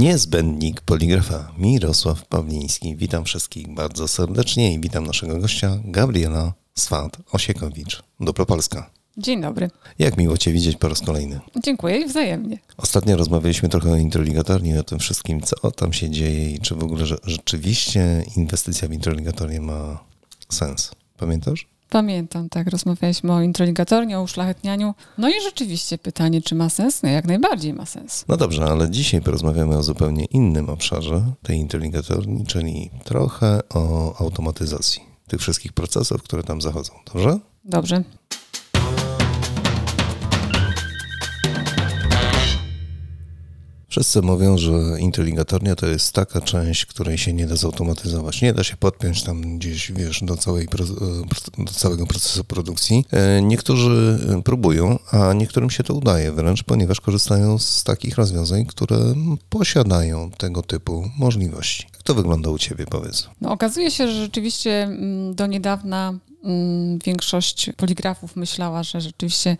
Niezbędnik poligrafa Mirosław Pawliński. Witam wszystkich bardzo serdecznie i witam naszego gościa Gabriela Swat-Osiekowicz. Dobro Polska. Dzień dobry. Jak miło Cię widzieć po raz kolejny. Dziękuję i wzajemnie. Ostatnio rozmawialiśmy trochę o introligatorni, o tym wszystkim, co tam się dzieje i czy w ogóle rzeczywiście inwestycja w introligatornię ma sens. Pamiętasz? Pamiętam, tak, rozmawialiśmy o introligatornie, o uszlachetnianiu. No i rzeczywiście pytanie, czy ma sens? No jak najbardziej ma sens. No dobrze, ale dzisiaj porozmawiamy o zupełnie innym obszarze tej introligatorni, czyli trochę o automatyzacji tych wszystkich procesów, które tam zachodzą. Dobrze? Dobrze. Wszyscy mówią, że inteligatornia to jest taka część, której się nie da zautomatyzować. Nie da się podpiąć tam gdzieś, wiesz, do, całej, do całego procesu produkcji. E, niektórzy próbują, a niektórym się to udaje wręcz, ponieważ korzystają z takich rozwiązań, które posiadają tego typu możliwości. Jak to wygląda u Ciebie, powiedz? No, okazuje się, że rzeczywiście mm, do niedawna mm, większość poligrafów myślała, że rzeczywiście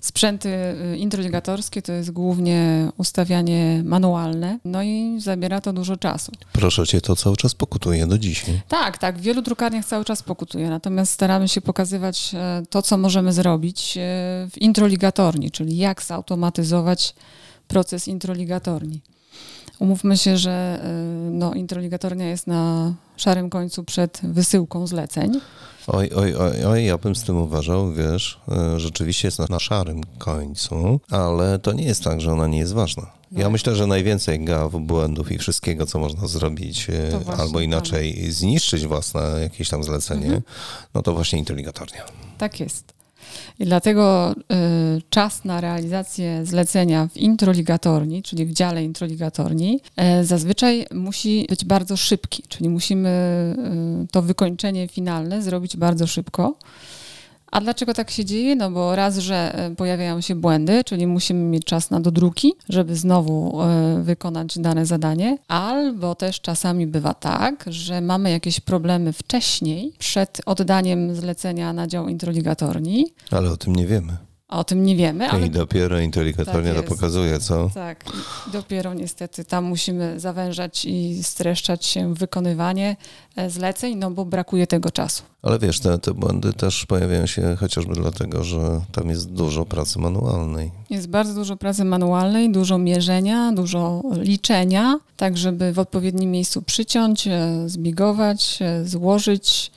Sprzęty y, introligatorskie to jest głównie ustawianie manualne, no i zabiera to dużo czasu. Proszę cię, to cały czas pokutuje do dzisiaj. Tak, tak, w wielu drukarniach cały czas pokutuje, natomiast staramy się pokazywać e, to, co możemy zrobić e, w introligatorni, czyli jak zautomatyzować proces introligatorni. Umówmy się, że e, no, introligatornia jest na szarym końcu przed wysyłką zleceń. Oj, oj, oj, oj, ja bym z tym uważał, wiesz, e, rzeczywiście jest na, na szarym końcu, ale to nie jest tak, że ona nie jest ważna. Ja no. myślę, że najwięcej gaw, błędów i wszystkiego, co można zrobić, e, albo inaczej tak. zniszczyć własne jakieś tam zlecenie, mhm. no to właśnie inteligatornia. Tak jest. I dlatego y, czas na realizację zlecenia w introligatorni, czyli w dziale introligatorni, y, zazwyczaj musi być bardzo szybki, czyli musimy y, to wykończenie finalne zrobić bardzo szybko. A dlaczego tak się dzieje? No bo raz, że e, pojawiają się błędy, czyli musimy mieć czas na dodruki, żeby znowu e, wykonać dane zadanie, albo też czasami bywa tak, że mamy jakieś problemy wcześniej, przed oddaniem zlecenia na dział introligatorni. Ale o tym nie wiemy. O tym nie wiemy. Ale... I dopiero inteligentornie tak to pokazuje, co? Tak, dopiero niestety tam musimy zawężać i streszczać się wykonywanie e, zleceń, no bo brakuje tego czasu. Ale wiesz, te, te błędy też pojawiają się chociażby dlatego, że tam jest dużo pracy manualnej. Jest bardzo dużo pracy manualnej, dużo mierzenia, dużo liczenia, tak żeby w odpowiednim miejscu przyciąć, e, zbigować, e, złożyć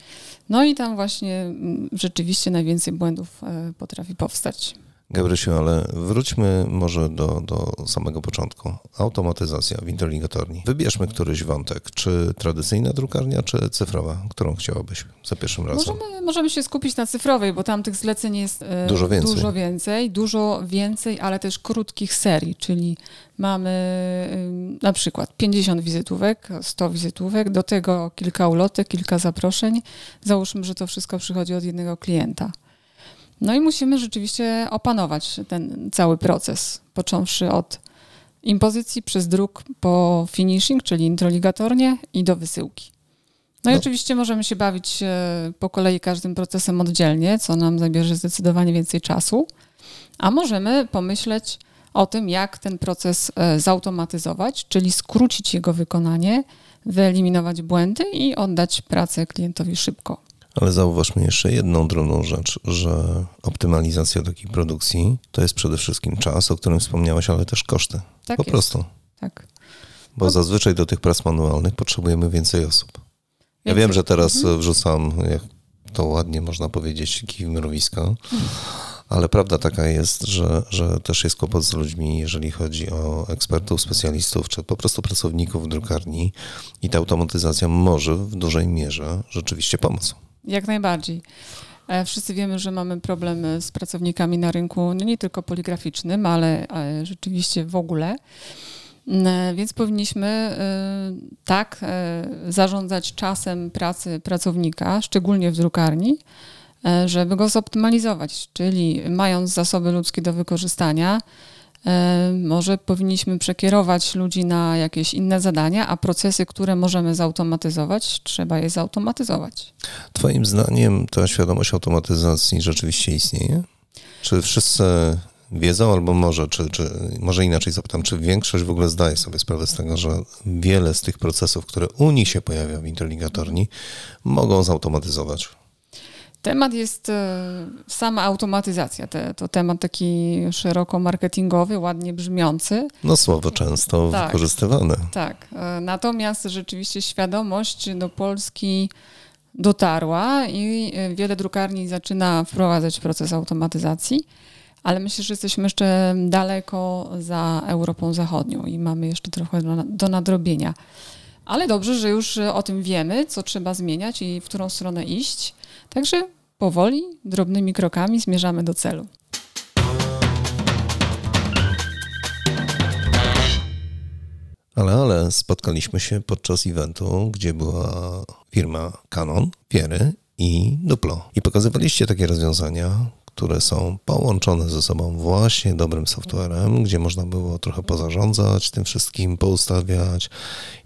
no i tam właśnie mm, rzeczywiście najwięcej błędów e, potrafi powstać. Gabrysiu, ale wróćmy może do, do samego początku. Automatyzacja w interligatorni. Wybierzmy któryś wątek. Czy tradycyjna drukarnia, czy cyfrowa? Którą chciałabyś za pierwszym razem? Możemy, możemy się skupić na cyfrowej, bo tam tych zleceń jest e, dużo więcej. Dużo więcej, dużo więcej, ale też krótkich serii, czyli mamy na przykład 50 wizytówek, 100 wizytówek, do tego kilka ulotek, kilka zaproszeń. Załóżmy, że to wszystko przychodzi od jednego klienta. No i musimy rzeczywiście opanować ten cały proces, począwszy od impozycji przez druk po finishing, czyli introligatornie i do wysyłki. No, no, i oczywiście możemy się bawić po kolei każdym procesem oddzielnie, co nam zabierze zdecydowanie więcej czasu, a możemy pomyśleć o tym, jak ten proces e, zautomatyzować, czyli skrócić jego wykonanie, wyeliminować błędy i oddać pracę klientowi szybko. Ale zauważmy jeszcze jedną drobną rzecz, że optymalizacja takiej produkcji to jest przede wszystkim czas, o którym wspomniałaś, ale też koszty. Tak po jest. prostu. Tak. Bo no. zazwyczaj do tych prac manualnych potrzebujemy więcej osób. Więcej. Ja wiem, że teraz mhm. wrzucam, jak to ładnie można powiedzieć, kij w mrowisko, mhm. ale prawda taka jest, że, że też jest kłopot z ludźmi, jeżeli chodzi o ekspertów, specjalistów, czy po prostu pracowników w drukarni i ta automatyzacja może w dużej mierze rzeczywiście pomóc. Jak najbardziej. E, wszyscy wiemy, że mamy problem z pracownikami na rynku, no nie tylko poligraficznym, ale, rzeczywiście w ogóle. E, więc powinniśmy e, tak zarządzać czasem pracy pracownika, szczególnie w drukarni, żeby go zoptymalizować, czyli mając zasoby ludzkie do wykorzystania, może powinniśmy przekierować ludzi na jakieś inne zadania, a procesy, które możemy zautomatyzować, trzeba je zautomatyzować. Twoim zdaniem ta świadomość automatyzacji rzeczywiście istnieje? Czy wszyscy wiedzą, albo może, czy, czy może inaczej zapytam, czy większość w ogóle zdaje sobie sprawę z tego, że wiele z tych procesów, które u nich się pojawia w Intelligatorni, mogą zautomatyzować? Temat jest e, sama automatyzacja. to temat taki szeroko marketingowy, ładnie brzmiący. No słowo często tak, wykorzystywane. Tak. E, natomiast rzeczywiście świadomość do Polski dotarła i e, wiele drukarni zaczyna wprowadzać proces automatyzacji, ale myślę, że jesteśmy jeszcze daleko za Europą Zachodnią i mamy jeszcze trochę do nadrobienia. Ale dobrze, że już o tym wiemy, co trzeba zmieniać i w którą stronę iść. Także powoli, drobnymi krokami zmierzamy do celu. Ale, ale spotkaliśmy się podczas eventu, gdzie była firma Canon, Piery i Duplo. I pokazywaliście takie rozwiązania, które są połączone ze sobą właśnie dobrym softwarem, gdzie można było trochę pozarządzać tym wszystkim, poustawiać.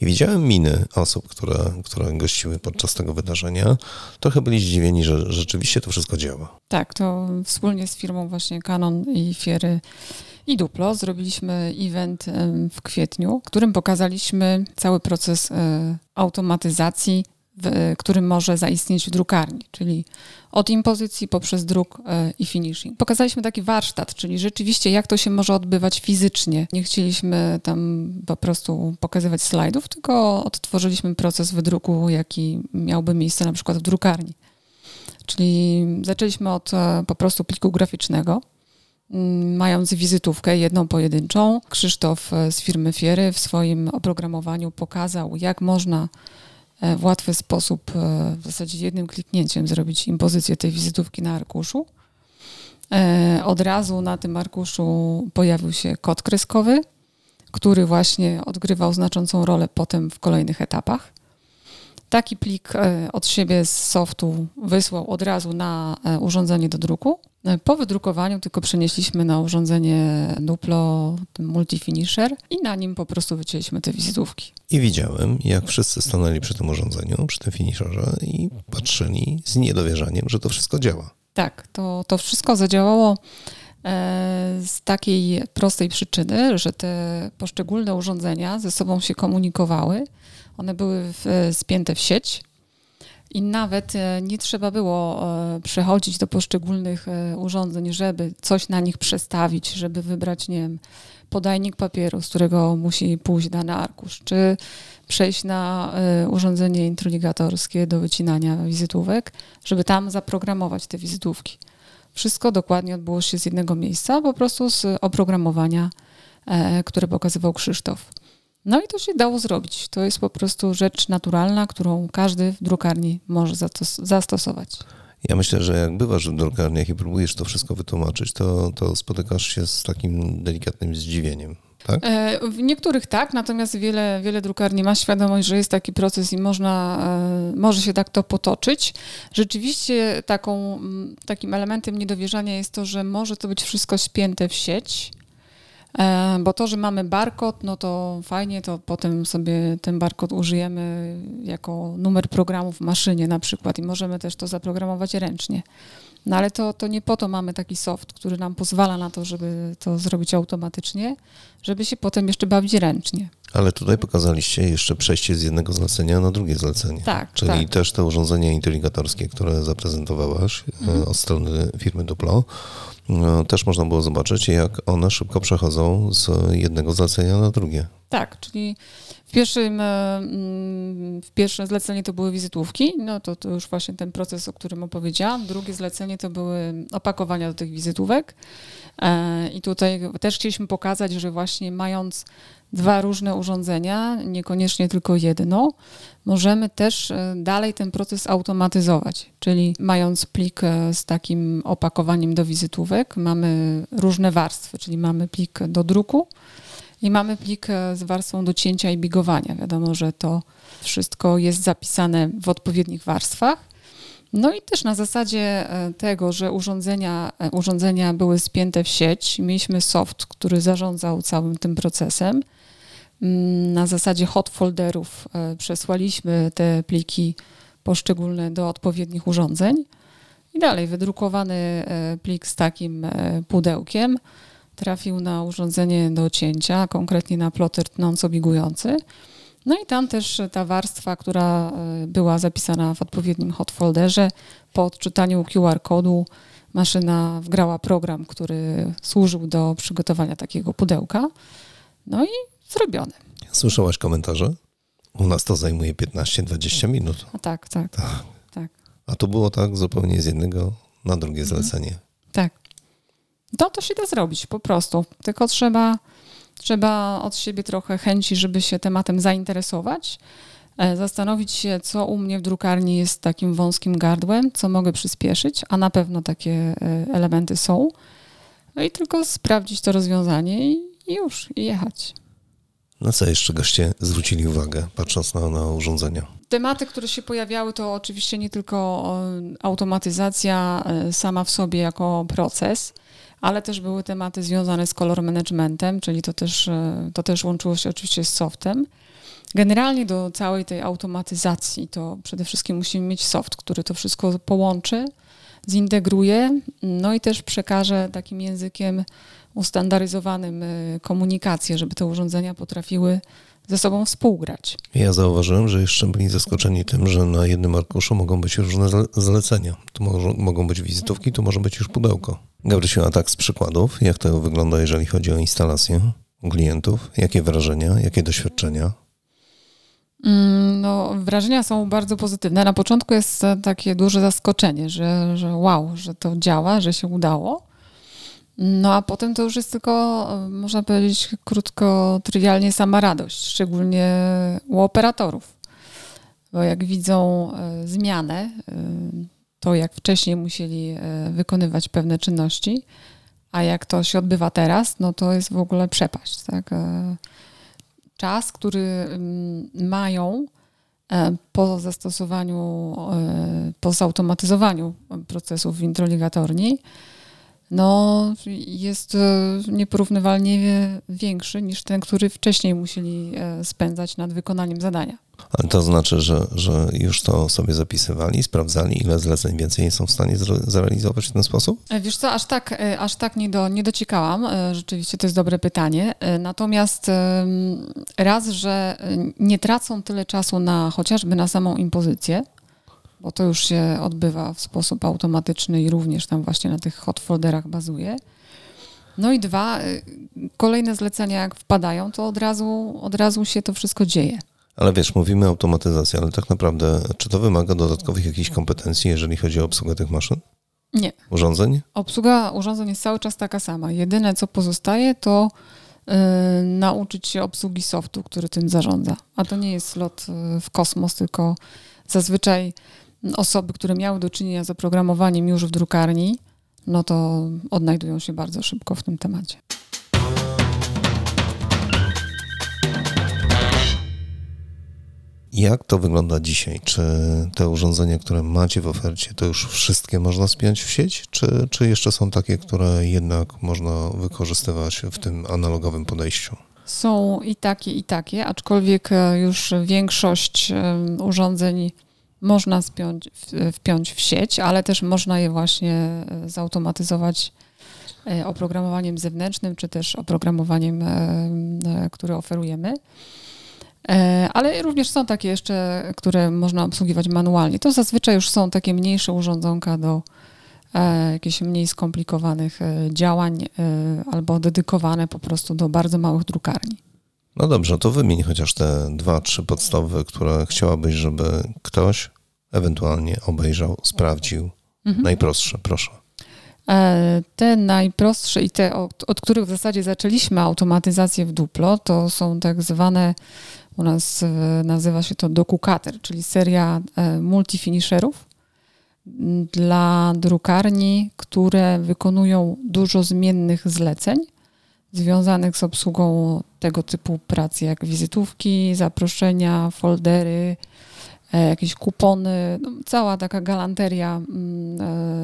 I widziałem miny osób, które, które gościły podczas tego wydarzenia. Trochę byli zdziwieni, że rzeczywiście to wszystko działa. Tak, to wspólnie z firmą właśnie Canon i Fiery i Duplo zrobiliśmy event w kwietniu, w którym pokazaliśmy cały proces e, automatyzacji w, który może zaistnieć w drukarni, czyli od impozycji poprzez druk e, i finishing. Pokazaliśmy taki warsztat, czyli rzeczywiście jak to się może odbywać fizycznie. Nie chcieliśmy tam po prostu pokazywać slajdów, tylko odtworzyliśmy proces wydruku, jaki miałby miejsce na przykład w drukarni. Czyli zaczęliśmy od e, po prostu pliku graficznego, mm, mając wizytówkę jedną pojedynczą. Krzysztof e, z firmy Fiery w swoim oprogramowaniu pokazał, jak można w łatwy sposób, e, w zasadzie jednym kliknięciem zrobić impozycję tej wizytówki na arkuszu. E, od razu na tym arkuszu pojawił się kod kreskowy, który właśnie odgrywał znaczącą rolę potem w kolejnych etapach. Taki plik od siebie z softu wysłał od razu na urządzenie do druku. Po wydrukowaniu tylko przenieśliśmy na urządzenie Duplo Multifinisher i na nim po prostu wycięliśmy te wizytówki. I widziałem, jak wszyscy stanęli przy tym urządzeniu, przy tym finisherze i patrzyli z niedowierzaniem, że to wszystko działa. Tak, to, to wszystko zadziałało e, z takiej prostej przyczyny, że te poszczególne urządzenia ze sobą się komunikowały. One były w, spięte w sieć i nawet e, nie trzeba było e, przechodzić do poszczególnych e, urządzeń, żeby coś na nich przestawić, żeby wybrać, nie wiem, podajnik papieru, z którego musi pójść dany arkusz, czy przejść na urządzenie introligatorskie do wycinania wizytówek, żeby tam zaprogramować te wizytówki. Wszystko dokładnie odbyło się z jednego miejsca, po prostu z oprogramowania, które pokazywał Krzysztof. No i to się dało zrobić. To jest po prostu rzecz naturalna, którą każdy w drukarni może zastosować. Ja myślę, że jak bywasz w drukarniach i próbujesz to wszystko wytłumaczyć, to, to spotykasz się z takim delikatnym zdziwieniem. Tak? E, w niektórych tak, natomiast wiele, wiele drukarni ma świadomość, że jest taki proces i można, e, może się tak to potoczyć. Rzeczywiście taką, takim elementem niedowierzania jest to, że może to być wszystko spięte w sieć, bo to, że mamy barkod, no to fajnie, to potem sobie ten barkod użyjemy jako numer programu w maszynie na przykład i możemy też to zaprogramować ręcznie. No ale to, to nie po to mamy taki soft, który nam pozwala na to, żeby to zrobić automatycznie, żeby się potem jeszcze bawić ręcznie. Ale tutaj pokazaliście jeszcze przejście z jednego zlecenia na drugie zlecenie. Tak. Czyli tak. też te urządzenia inteligatorskie, które zaprezentowałaś e, mhm. od strony firmy Duplo, też można było zobaczyć, jak one szybko przechodzą z jednego zlecenia na drugie. Tak, czyli pierwszym, e, mm, w pierwsze zlecenie to były wizytówki, no to, to już właśnie ten proces, o którym opowiedziałam. Drugie zlecenie to były opakowania do tych wizytówek. E, I tutaj też chcieliśmy pokazać, że właśnie mając dwa różne urządzenia, niekoniecznie tylko jedno, możemy też e, dalej ten proces automatyzować. Czyli mając plik z takim opakowaniem do wizytówek, mamy różne warstwy, czyli mamy plik do druku i mamy plik e, z warstwą do cięcia i bigowania. Wiadomo, że to wszystko jest zapisane w odpowiednich warstwach. No i też na zasadzie tego, że urządzenia, urządzenia były spięte w sieć, mieliśmy soft, który zarządzał całym tym procesem. Mm, na zasadzie hot folderów e, przesłaliśmy te pliki poszczególne do odpowiednich urządzeń. I dalej wydrukowany e, plik z takim e, pudełkiem trafił na urządzenie do cięcia, konkretnie na ploter tnąco-bigujący. No i tam też ta warstwa, która e, była zapisana w odpowiednim hot folderze, po odczytaniu QR-kodu maszyna wgrała program, który służył do przygotowania takiego pudełka. No i zrobione. Słyszałaś komentarze? U nas to zajmuje 15-20 minut. A tak, tak, tak, tak. A to było tak zupełnie z jednego na drugie Mhm. zlecenie. Tak. To to się da zrobić po prostu. Tylko trzeba, trzeba od siebie trochę chęci, żeby się tematem zainteresować, e, zastanowić się, co u mnie w drukarni jest takim wąskim gardłem, co mogę przyspieszyć, a na pewno takie e, elementy są. No i tylko sprawdzić to rozwiązanie i, już, i jechać. Na co jeszcze goście zwrócili uwagę, patrząc na, na urządzenia? Tematy, które się pojawiały, to oczywiście nie tylko e, automatyzacja sama w sobie jako proces, ale też były tematy związane z color managementem, czyli to też, e, to też łączyło się oczywiście z softem. Generalnie do całej tej automatyzacji to przede wszystkim musimy mieć soft, który to wszystko połączy, zintegruje, no i też przekaże takim językiem ustandaryzowanym e, komunikację, żeby te urządzenia potrafiły ze sobą współgrać. Ja zauważyłem, że jeszcze byli zaskoczeni tym, że na jednym arkuszu mogą być różne zle- zlecenia. Tu może, mogą być wizytówki, tu może być już pudełko. Gabrysiu, a tak z przykładów, jak to wygląda, jeżeli chodzi o instalację u klientów? Jakie wrażenia, jakie doświadczenia? Mm, No, wrażenia są bardzo pozytywne. Na początku jest takie duże zaskoczenie, że, że wow, że to działa, że się udało. No a potem to już jest tylko, e, można powiedzieć, krótko, trywialnie sama radość, szczególnie u operatorów. Bo jak widzą e, zmianę, e, to jak wcześniej musieli wykonywać pewne czynności, a jak to się odbywa teraz, no to jest w ogóle przepaść. Tak? Czas, który mm, mają po zastosowaniu, po zautomatyzowaniu procesów w introligatorni, no jest e, nieporównywalnie większy niż ten, który wcześniej musieli e, spędzać nad wykonaniem zadania. Ale to znaczy, że, że już to sobie zapisywali, sprawdzali, ile zleceń więcej są w stanie zre- zrealizować w ten sposób? E, Wiesz co, aż tak, aż tak nie, do, nie dociekałam. Rzeczywiście to jest dobre pytanie. Natomiast raz, że nie tracą tyle czasu na chociażby na samą impozycję, bo to już się odbywa w sposób automatyczny i również tam właśnie na tych hot folderach bazuje. No i dwa, e, kolejne zlecenia jak wpadają, to od razu, od razu się to wszystko dzieje. Ale wiesz, mówimy automatyzacja, ale tak naprawdę, czy to wymaga dodatkowych jakichś kompetencji, jeżeli chodzi o obsługę tych maszyn, Nie, urządzeń? Obsługa urządzeń jest cały czas taka sama. Jedyne, co pozostaje, to y, nauczyć się obsługi softu, który tym zarządza. A to nie jest lot y, w kosmos, tylko zazwyczaj osoby, które miały do czynienia z oprogramowaniem już w drukarni, no to odnajdują się bardzo szybko w tym temacie. Jak to wygląda dzisiaj? Czy te urządzenia, które macie w ofercie, to już wszystkie można spiąć w sieć? Czy, czy jeszcze są takie, które jednak można wykorzystywać w tym analogowym podejściu? Są i takie, i takie, aczkolwiek e, już większość em, urządzeń można spiąć, wpiąć w sieć, ale też można je właśnie e, zautomatyzować e, oprogramowaniem zewnętrznym, czy też oprogramowaniem, e, które oferujemy. Ale również są takie jeszcze, które można obsługiwać manualnie. To zazwyczaj już są takie mniejsze urządzonka do jakichś mniej skomplikowanych działań albo dedykowane po prostu do bardzo małych drukarni. No dobrze, to wymień chociaż te dwa, trzy podstawowe, które chciałabyś, żeby ktoś ewentualnie obejrzał, sprawdził. Mhm. Najprostsze, proszę. E, Te najprostsze i te, od, od których w zasadzie zaczęliśmy automatyzację w Duplo, to są tak zwane, u nas e, nazywa się to DocuCutter, czyli seria e, multifinisherów dla drukarni, które wykonują dużo zmiennych zleceń związanych z obsługą tego typu prac, jak wizytówki, zaproszenia, foldery, e, jakieś kupony, no, cała taka galanteria, mm,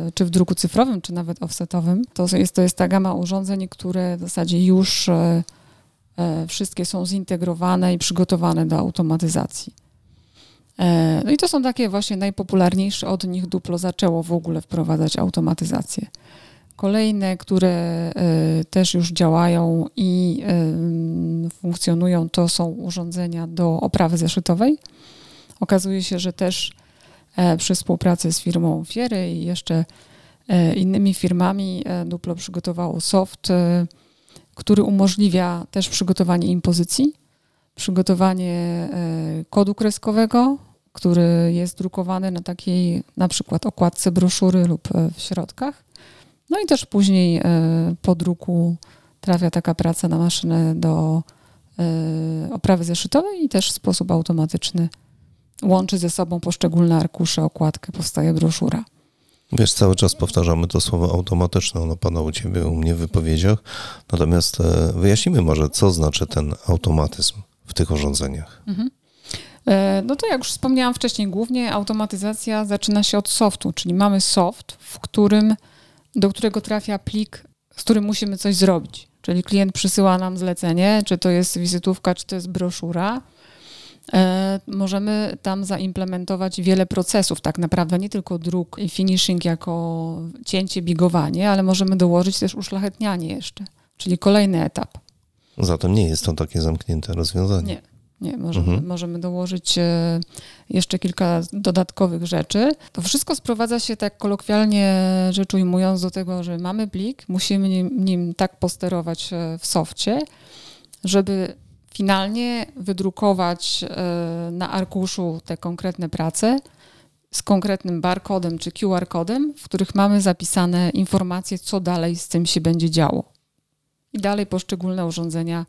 e, czy w druku cyfrowym, czy nawet offsetowym. To jest, to jest ta gama urządzeń, które w zasadzie już e, wszystkie są zintegrowane i przygotowane do automatyzacji. No i to są takie właśnie najpopularniejsze, od nich Duplo zaczęło w ogóle wprowadzać automatyzację. Kolejne, które też już działają i funkcjonują, to są urządzenia do oprawy zeszytowej. Okazuje się, że też przy współpracy z firmą Fiery i jeszcze innymi firmami Duplo przygotowało soft, który umożliwia też przygotowanie impozycji, przygotowanie kodu kreskowego, który jest drukowany na takiej na przykład okładce broszury lub e, w środkach. No i też później e, po druku trafia taka praca na maszynę do e, oprawy zeszytowej i też w sposób automatyczny łączy ze sobą poszczególne arkusze, okładkę, powstaje broszura. Wiesz, cały czas powtarzamy to słowo automatyczne, ono pada u ciebie, u mnie w wypowiedziach, natomiast wyjaśnimy może, co znaczy ten automatyzm w tych urządzeniach. Mhm. E, no to jak już wspomniałam wcześniej, głównie automatyzacja zaczyna się od softu, czyli mamy soft, w którym, do którego trafia plik, z którym musimy coś zrobić. Czyli klient przysyła nam zlecenie, czy to jest wizytówka, czy to jest broszura. E, możemy tam zaimplementować wiele procesów, tak naprawdę nie tylko druk i finishing jako cięcie, bigowanie, ale możemy dołożyć też uszlachetnianie jeszcze, czyli kolejny etap. Zatem nie jest to takie zamknięte rozwiązanie. Nie. Nie, możemy, mhm. możemy dołożyć e, jeszcze kilka dodatkowych rzeczy. To wszystko sprowadza się, tak kolokwialnie rzecz ujmując, do tego, że mamy plik, musimy nim, nim tak posterować e, w softie, żeby finalnie wydrukować e, na arkuszu te konkretne prace z konkretnym barkodem czy QR kodem, w których mamy zapisane informacje, co dalej z tym się będzie działo. I dalej poszczególne urządzenia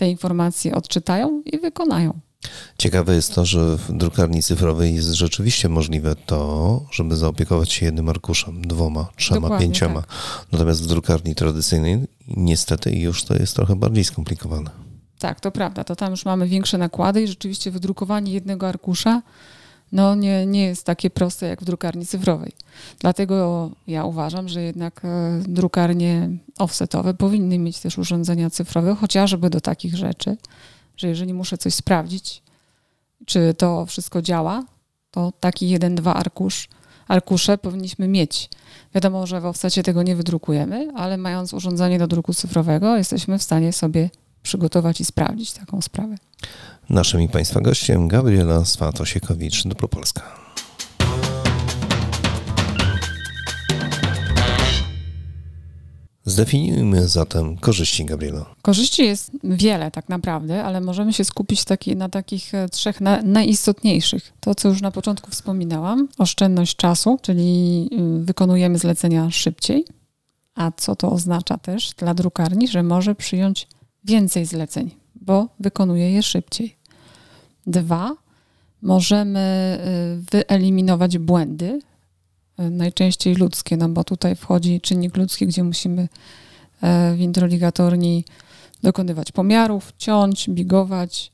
te informacje odczytają i wykonają. Ciekawe jest to, że w drukarni cyfrowej jest rzeczywiście możliwe to, żeby zaopiekować się jednym arkuszem, dwoma, trzema, Dokładnie pięcioma. Tak. Natomiast w drukarni tradycyjnej niestety już to jest trochę bardziej skomplikowane. Tak, to prawda. To tam już mamy większe nakłady i rzeczywiście wydrukowanie jednego arkusza no nie, nie jest takie proste jak w drukarni cyfrowej. Dlatego ja uważam, że jednak e, drukarnie offsetowe powinny mieć też urządzenia cyfrowe, chociażby do takich rzeczy, że jeżeli muszę coś sprawdzić, czy to wszystko działa, to taki jeden, dwa arkusz, arkusze powinniśmy mieć. Wiadomo, że w offsecie tego nie wydrukujemy, ale mając urządzenie do druku cyfrowego, jesteśmy w stanie sobie przygotować i sprawdzić taką sprawę. Naszym i Państwa gościem Gabriela Swatosiekowicz, Dupropolska. Zdefiniujmy zatem korzyści, Gabriela. Korzyści jest wiele tak naprawdę, ale możemy się skupić taki, na takich e, trzech na, najistotniejszych. To, co już na początku wspominałam, oszczędność czasu, czyli y, wykonujemy zlecenia szybciej. A co to oznacza też dla drukarni, że może przyjąć więcej zleceń, bo wykonuje je szybciej. Dwa, możemy y, wyeliminować błędy, y, najczęściej ludzkie, no bo tutaj wchodzi czynnik ludzki, gdzie musimy e, w introligatorni dokonywać pomiarów, ciąć, bigować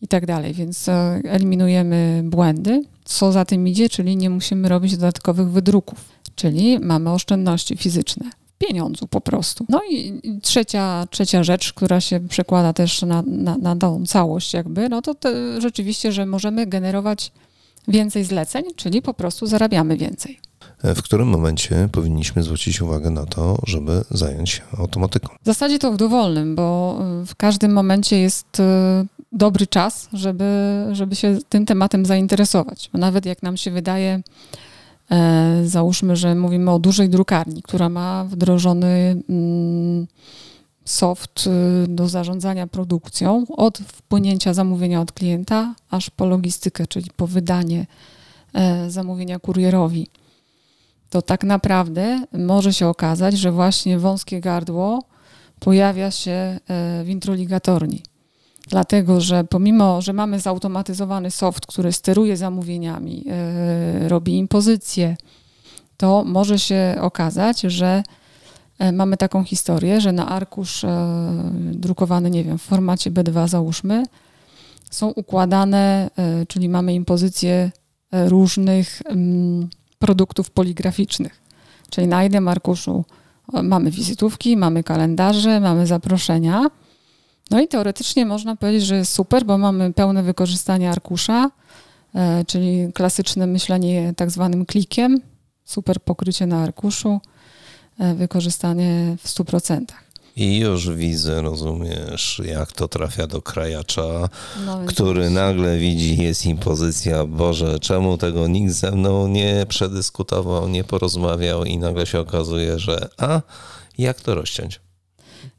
i tak dalej, więc eliminujemy błędy. Co za tym idzie, czyli nie musimy robić dodatkowych wydruków, czyli mamy oszczędności fizyczne pieniądzu po prostu. No i trzecia, trzecia rzecz, która się przekłada też na, na, na tą całość jakby, no to te, rzeczywiście, że możemy generować więcej zleceń, czyli po prostu zarabiamy więcej. E, w którym momencie powinniśmy zwrócić uwagę na to, żeby zająć się automatyką? W zasadzie to w dowolnym, bo e, w każdym momencie jest e, dobry czas, żeby, żeby się tym tematem zainteresować. Bo nawet jak nam się wydaje, załóżmy, że mówimy o dużej drukarni, która ma wdrożony mm, soft y, do zarządzania produkcją od wpłynięcia zamówienia od klienta aż po logistykę, czyli po wydanie e, zamówienia kurierowi. To tak naprawdę może się okazać, że właśnie wąskie gardło pojawia się e, w introligatorni. Dlatego, że pomimo, że mamy zautomatyzowany soft, który steruje zamówieniami, yy, robi impozycje, to może się okazać, że yy, mamy taką historię, że na arkusz yy, drukowany, nie wiem, w formacie B2 załóżmy, są układane, czyli mamy impozycje różnych mm, produktów poligraficznych. Czyli na jednym arkuszu mamy wizytówki, mamy kalendarze, mamy zaproszenia, no i teoretycznie można powiedzieć, że jest super, bo mamy pełne wykorzystanie arkusza, e, czyli klasyczne myślenie tak zwanym klikiem, super pokrycie na arkuszu, e, wykorzystanie w 100%. I już widzę, rozumiesz, jak to trafia do krajacza, No, który nagle widzi, jest impozycja, Boże, czemu tego nikt ze mną nie przedyskutował, nie porozmawiał i nagle się okazuje, że a, jak to rozciąć?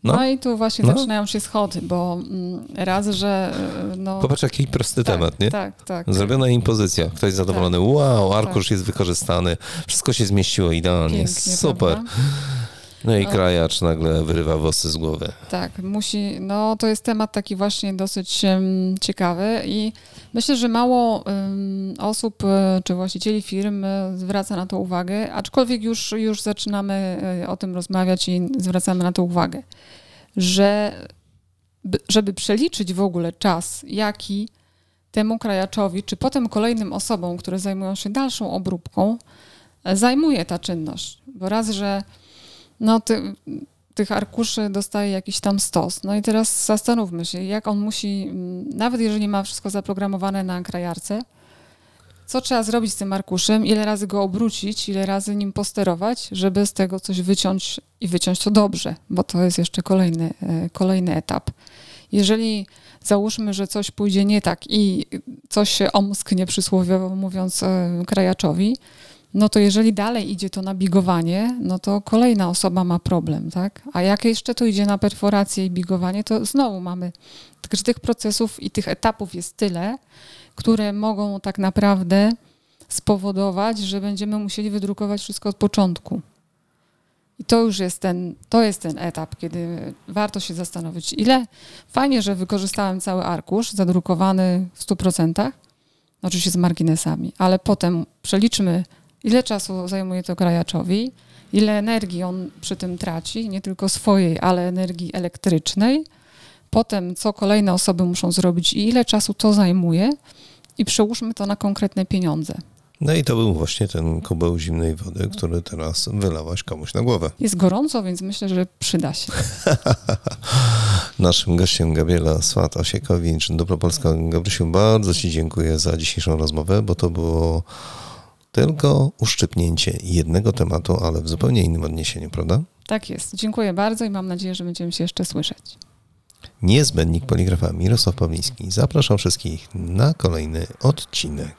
No, No. i tu właśnie No. zaczynają się schody, bo mm, raz, że e, no... Popatrz, jaki prosty tak, temat, nie? Tak, tak. Zrobiona impozycja, ktoś zadowolony, wow, arkusz jest wykorzystany, wszystko się zmieściło idealnie, Pięknie, super. prawda? No i A- krajacz nagle wyrywa włosy z głowy. Tak, musi, no to jest temat taki właśnie dosyć em, ciekawy i myślę, że mało em, osób e, czy właścicieli firm e, zwraca na to uwagę, aczkolwiek już, już zaczynamy e, o tym rozmawiać i zwracamy na to uwagę, że by- żeby przeliczyć w ogóle czas, jaki temu krajaczowi, czy potem kolejnym osobom, które zajmują się dalszą obróbką, zajmuje ta czynność. Bo raz, że no, ty, tych arkuszy dostaje jakiś tam stos. No i teraz zastanówmy się, jak on musi, mm, nawet jeżeli ma wszystko zaprogramowane na krajarce, co trzeba zrobić z tym arkuszem, ile razy go obrócić, ile razy nim posterować, żeby z tego coś wyciąć i wyciąć to dobrze, bo to jest jeszcze kolejny, e, kolejny etap. Jeżeli załóżmy, że coś pójdzie nie tak i coś się omsknie przysłowiowo mówiąc e, krajaczowi, no to jeżeli dalej idzie to na bigowanie, no to kolejna osoba ma problem, tak? A jak jeszcze to idzie na perforację i bigowanie, to znowu mamy, także tych procesów i tych etapów jest tyle, które mogą tak naprawdę spowodować, że będziemy musieli wydrukować wszystko od początku. I to już jest ten, to jest ten etap, kiedy warto się zastanowić, ile fajnie, że wykorzystałem cały arkusz zadrukowany w 100%, oczywiście z marginesami, ale potem przeliczmy, ile czasu zajmuje to krajaczowi, ile energii on przy tym traci, nie tylko swojej, ale energii elektrycznej, potem co kolejne osoby muszą zrobić i ile czasu to zajmuje i przełóżmy to na konkretne pieniądze. No i to był właśnie ten kubeł zimnej wody, który teraz wylałaś komuś na głowę. Jest gorąco, więc myślę, że przyda się. Naszym gościem Gabriela Swat Osiekowicz, Dobropolska. Gabrysiu, bardzo Ci dziękuję za dzisiejszą rozmowę, bo to było tylko uszczypnięcie jednego tematu, ale w zupełnie innym odniesieniu, prawda? Tak jest. Dziękuję bardzo i mam nadzieję, że będziemy się jeszcze słyszeć. Niezbędnik poligrafa Mirosław Pawliński. Zapraszam wszystkich na kolejny odcinek.